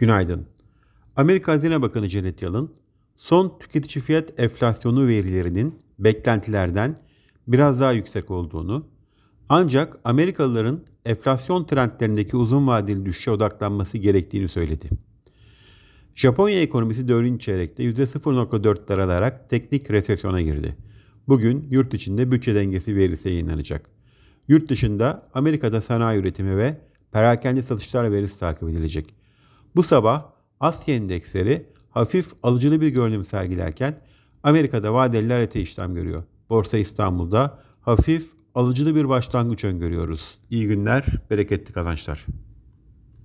Günaydın. Amerika Hazine Bakanı Janet Yellen, son tüketici fiyat enflasyonu verilerinin beklentilerden biraz daha yüksek olduğunu, ancak Amerikalıların enflasyon trendlerindeki uzun vadeli düşüşe odaklanması gerektiğini söyledi. Japonya ekonomisi 4. çeyrekte %0.4 alarak teknik resesyona girdi. Bugün yurt içinde bütçe dengesi verisi yayınlanacak. Yurt dışında Amerika'da sanayi üretimi ve perakende satışlar verisi takip edilecek. Bu sabah Asya endeksleri hafif alıcılı bir görünüm sergilerken Amerika'da vadeliler ete işlem görüyor. Borsa İstanbul'da hafif alıcılı bir başlangıç öngörüyoruz. İyi günler, bereketli kazançlar.